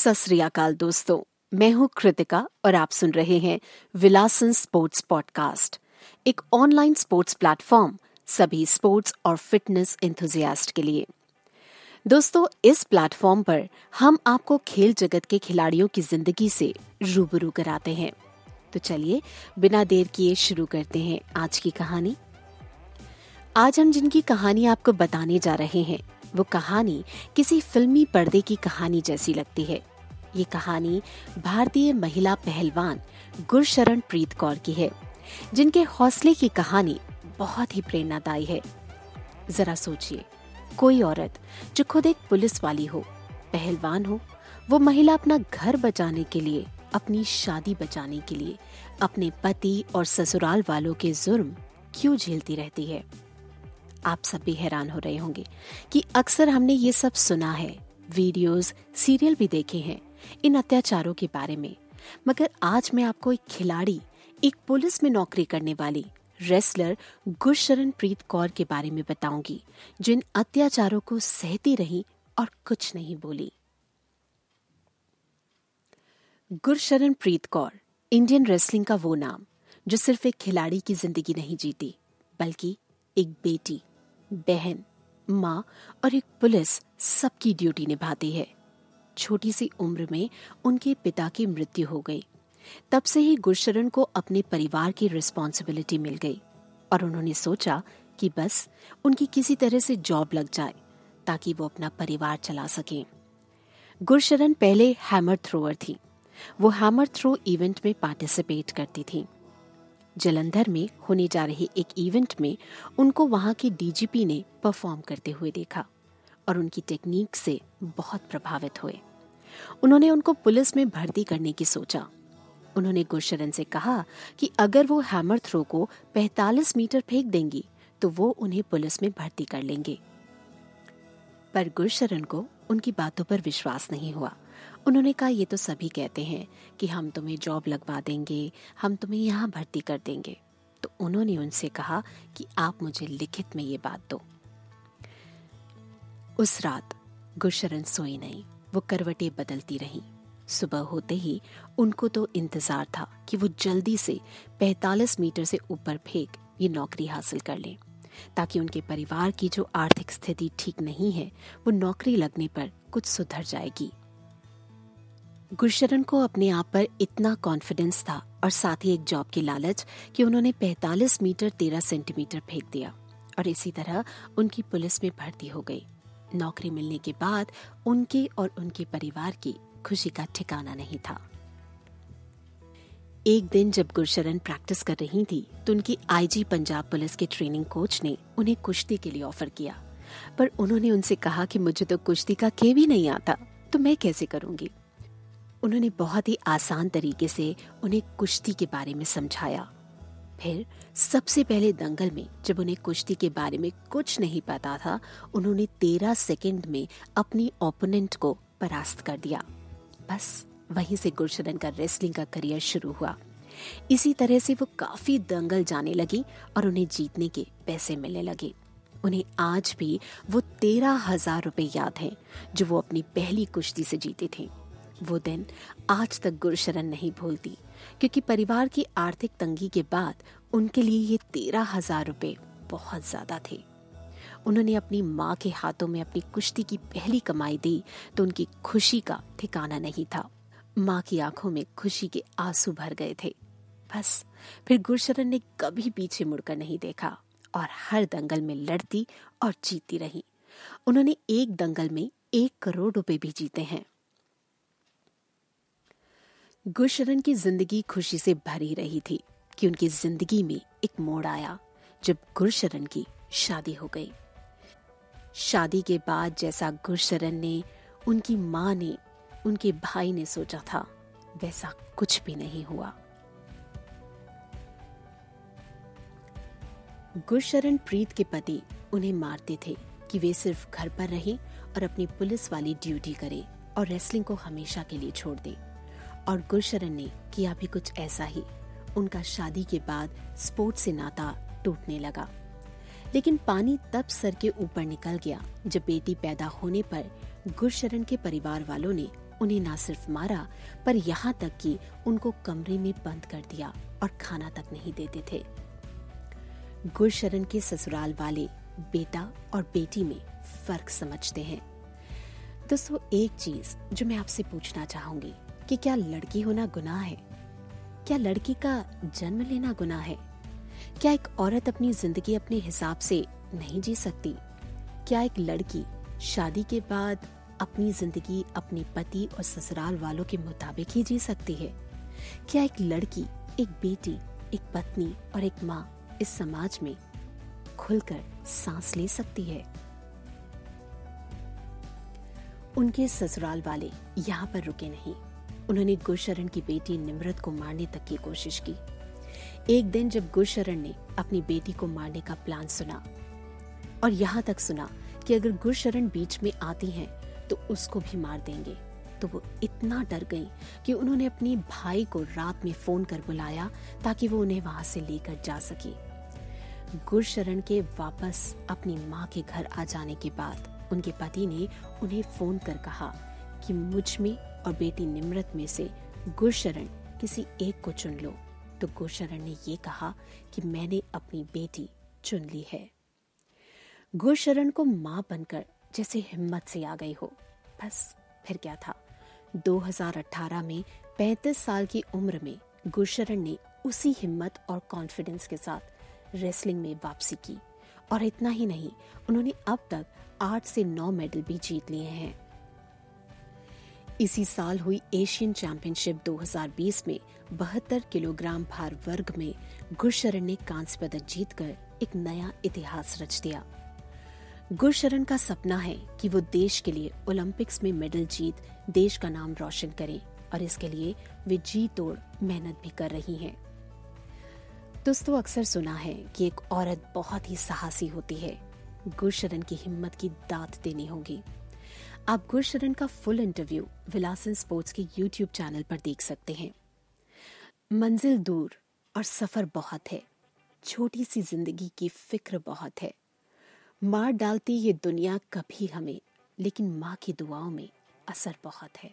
सत दोस्तों, मैं हूँ कृतिका और आप सुन रहे हैं विलासन स्पोर्ट्स पॉडकास्ट, एक ऑनलाइन स्पोर्ट्स प्लेटफॉर्म सभी स्पोर्ट्स और फिटनेस इंथुजियास्ट के लिए। दोस्तों, इस प्लेटफॉर्म पर हम आपको खेल जगत के खिलाड़ियों की ज़िंदगी से रूबरू कराते हैं। तो चलिए, बिना देर किए शुरू करते हैं आज की कहानी। आज हम जिनकी कहानी आपको बताने जा रहे हैं, वो कहानी किसी फिल्मी पर्दे की कहानी जैसी लगती है। ये कहानी भारतीय महिला पहलवान गुरशरण प्रीत कौर की है, जिनके हौसले की कहानी बहुत ही प्रेरणादायी है। जरा सोचिए, कोई औरत जो खुद एक पुलिस वाली हो, पहलवान हो, वो महिला अपना घर बचाने के लिए, अपनी शादी बचाने के लिए, अपने पति और ससुराल वालों के जुर्म क्यों झेलती रहती है? आप सब भी हैरान हो रहे होंगे कि अक्सर हमने ये सब सुना है वीडियोस, सीरियल भी देखे हैं इन अत्याचारों के बारे में। मगर आज मैं आपको एक खिलाड़ी एक पुलिस में नौकरी करने वाली रेसलर गुरशरण प्रीत कौर के बारे में बताऊँगी जिन अत्याचारों को सहती रही और कुछ नहीं बोली। गुरशरण प्रीत कौर इंडियन रेसलिंग का वो नाम जो सिर्फ़ एक खिलाड़ी की ज़िंदगी नहीं जीती बल्कि एक बेटी बहन माँ और एक पुलिस सबकी ड्यूटी निभाती है। छोटी सी उम्र में उनके पिता की मृत्यु हो गई। तब से ही गुरशरण को अपने परिवार की रिस्पॉन्सिबिलिटी मिल गई और उन्होंने सोचा कि बस उनकी किसी तरह से जॉब लग जाए ताकि वो अपना परिवार चला सकें। गुरशरण पहले हैमर थ्रोअर थी। वो हैमर थ्रो इवेंट में पार्टिसिपेट करती थी। जलंधर में होने जा रहे एक इवेंट में उनको वहाँ के डीजीपी ने परफॉर्म करते हुए देखा। और उनकी टेक्निक से बहुत प्रभावित हुए। उन्होंने उनको पुलिस में भर्ती करने की सोचा। उन्होंने गुरशरण से कहा कि अगर वो हैमर थ्रो को 45 मीटर फेंक देंगी तो वो उन्हें पुलिस में भर्ती कर लेंगे। पर गुरशरण को उनकी बातों पर विश्वास नहीं हुआ। उन्होंने कहा, ये तो सभी कहते हैं कि हम तुम्हें जॉब लगवा देंगे, हम तुम्हें यहाँ भर्ती कर देंगे। तो उन्होंने उनसे कहा कि, आप मुझे लिखित में ये बात दो। उस रात गुरशरण सोई नहीं, वो करवटें बदलती रहीं। सुबह होते ही उनको तो इंतज़ार था कि वो जल्दी से 45 मीटर से ऊपर फेंक ये नौकरी हासिल कर लें। ताकि उनके परिवार की जो आर्थिक स्थिति ठीक नहीं है, वो नौकरी लगने पर कुछ सुधर जाएगी। गुरशरण को अपने आप पर इतना कॉन्फिडेंस था और साथ ही एक जॉब की लालच कि उन्होंने 45 मीटर 13 सेंटीमीटर फेंक दिया और इसी तरह उनकी पुलिस में भर्ती हो गई। नौकरी मिलने के बाद उनके और उनके परिवार की खुशी का ठिकाना नहीं था। एक दिन जब गुरशरण प्रैक्टिस कर रही थी तो उनकी आईजी पंजाब पुलिस के ट्रेनिंग कोच ने उन्हें कुश्ती के लिए ऑफ़र किया। पर उन्होंने उनसे कहा कि मुझे तो कुश्ती का के भी नहीं आता तो मैं कैसे करूँगी? उन्होंने बहुत ही आसान तरीके से उन्हें कुश्ती के बारे में समझाया। फिर सबसे पहले दंगल में, जब उन्हें कुश्ती के बारे में कुछ नहीं पता था, उन्होंने तेरह सेकंड में अपनी ओपोनेंट को परास्त कर दिया। बस वहीं से गुरशरण का रेसलिंग का करियर शुरू हुआ। इसी तरह से वो काफ़ी दंगल जाने लगी और उन्हें जीतने के पैसे मिलने लगे। उन्हें आज भी वो तेरह हज़ार रुपये याद हैं, जो वो अपनी पहली कुश्ती से जीते थे। वो दिन आज तक गुरशरण नहीं भूलती, क्योंकि परिवार की आर्थिक तंगी के बाद उनके लिए ये तेरह हज़ार रुपए बहुत ज़्यादा थे। उन्होंने अपनी माँ के हाथों में अपनी कुश्ती की पहली कमाई दी तो उनकी खुशी का ठिकाना नहीं था। माँ की आँखों में खुशी के आँसू भर गए थे। बस, फिर गुरशरण ने कभी पीछे मुड़कर नहीं देखा, और हर दंगल में लड़ती और जीतती रही। उन्होंने एक दंगल में एक करोड़ रुपए भी जीते हैं। गुरशरण की ज़िंदगी खुशी से भरी रही थी कि उनकी ज़िंदगी में एक मोड़ आया, जब गुरशरण की शादी हो गई। शादी के बाद जैसा गुरशरण ने उनकी माँ ने, उनके भाई ने सोचा था, वैसा कुछ भी नहीं हुआ। गुरशरण प्रीत के पति उन्हें मारते थे कि वे सिर्फ़ घर पर रहें और अपनी पुलिस वाली ड्यूटी करें और रेसलिंग को हमेशा के लिए छोड़ दें। और गुरशरण ने किया भी कुछ ऐसा ही। उनका शादी के बाद स्पोर्ट्स से नाता टूटने लगा। लेकिन पानी तब सर के ऊपर निकल गया, जब बेटी पैदा होने पर गुरशरण के परिवार वालों ने उन्हें ना सिर्फ़ मारा, पर यहाँ तक कि उनको कमरे में बंद कर दिया और खाना तक नहीं देते थे। गुरशरण के ससुराल वाले बेटा और बेटी में फ़र्क समझते हैं। दोस्तों, एक चीज़ जो मैं आपसे पूछना चाहूँगी कि क्या लड़की होना गुनाह है? क्या लड़की का जन्म लेना गुनाह है? क्या एक औरत अपनी ज़िंदगी अपने हिसाब से नहीं जी सकती? क्या एक लड़की शादी के बाद अपनी ज़िंदगी अपने पति और ससुराल वालों के मुताबिक ही जी सकती है? क्या एक लड़की, एक बेटी, एक पत्नी और एक माँ इस समाज में खुलकर सांस ले सकती है? उनके ससुराल वाले यहाँ पर रुके नहीं। उन्होंने गुरशरण की बेटी निमरत को मारने तक की कोशिश की। एक दिन जब गुरशरण ने अपनी बेटी को मारने का प्लान सुना और यहाँ तक सुना कि अगर गुरशरण बीच में आती हैं तो उसको भी मार देंगे तो वो इतना डर गई कि उन्होंने अपने भाई को रात में फ़ोन कर बुलाया ताकि वो उन्हें वहाँ से लेकर जा सके। गुरशरण के वापस अपनी माँ के घर आ जाने के बाद उनके पति ने उन्हें फ़ोन कर कहा कि मुझमें और बेटी निमरत में से गुरशरण किसी एक को चुन लो। तो गुरशरण ने ये कहा कि मैंने अपनी बेटी चुन ली है। गुरशरण को माँ बनकर जैसे हिम्मत से आ गई हो। बस, फिर क्या था? 2018 में 35 साल की उम्र में गुरशरण ने उसी हिम्मत और कॉन्फिडेंस के साथ रेसलिंग में वापसी की। और इतना ही नहीं, उन्होंने अब तक आठ से नौ मेडल भी जीत लिए हैं। इसी साल हुई एशियन चैंपियनशिप 2020 में बहत्तर किलोग्राम भार वर्ग में गुरशरण ने कांस्य पदक जीतकर एक नया इतिहास रच दिया। गुरशरण का सपना है कि वो देश के लिए ओलंपिक्स में मेडल जीत, देश का नाम रोशन करें और इसके लिए वे जी तोड़ मेहनत भी कर रही हैं। दोस्तों, अक्सर सुना है कि एक औरत बहुत ही साहसी होती है। गुरशरण की हिम्मत की दात देनी होगी। आप गुरशरण का फुल इंटरव्यू विलासन स्पोर्ट्स के यूट्यूब चैनल पर देख सकते हैं। मंजिल दूर और सफ़र बहुत है। छोटी सी ज़िंदगी की फ़िक्र बहुत है। मार डालती ये दुनिया कभी हमें, लेकिन माँ की दुआओं में असर बहुत है।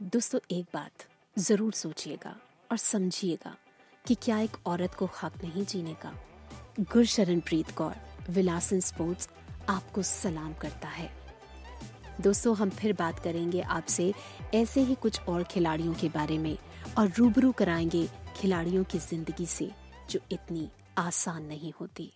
दोस्तों, एक बात ज़रूर सोचिएगा और समझिएगा कि क्या एक औरत को हक नहीं जीने का। गुरशरण प्रीत कौर, विलासन स्पोर्ट्स आपको सलाम करता है। दोस्तों, हम फिर बात करेंगे आपसे ऐसे ही कुछ और खिलाड़ियों के बारे में और रूबरू कराएँगे खिलाड़ियों की ज़िंदगी से, जो इतनी आसान नहीं होती।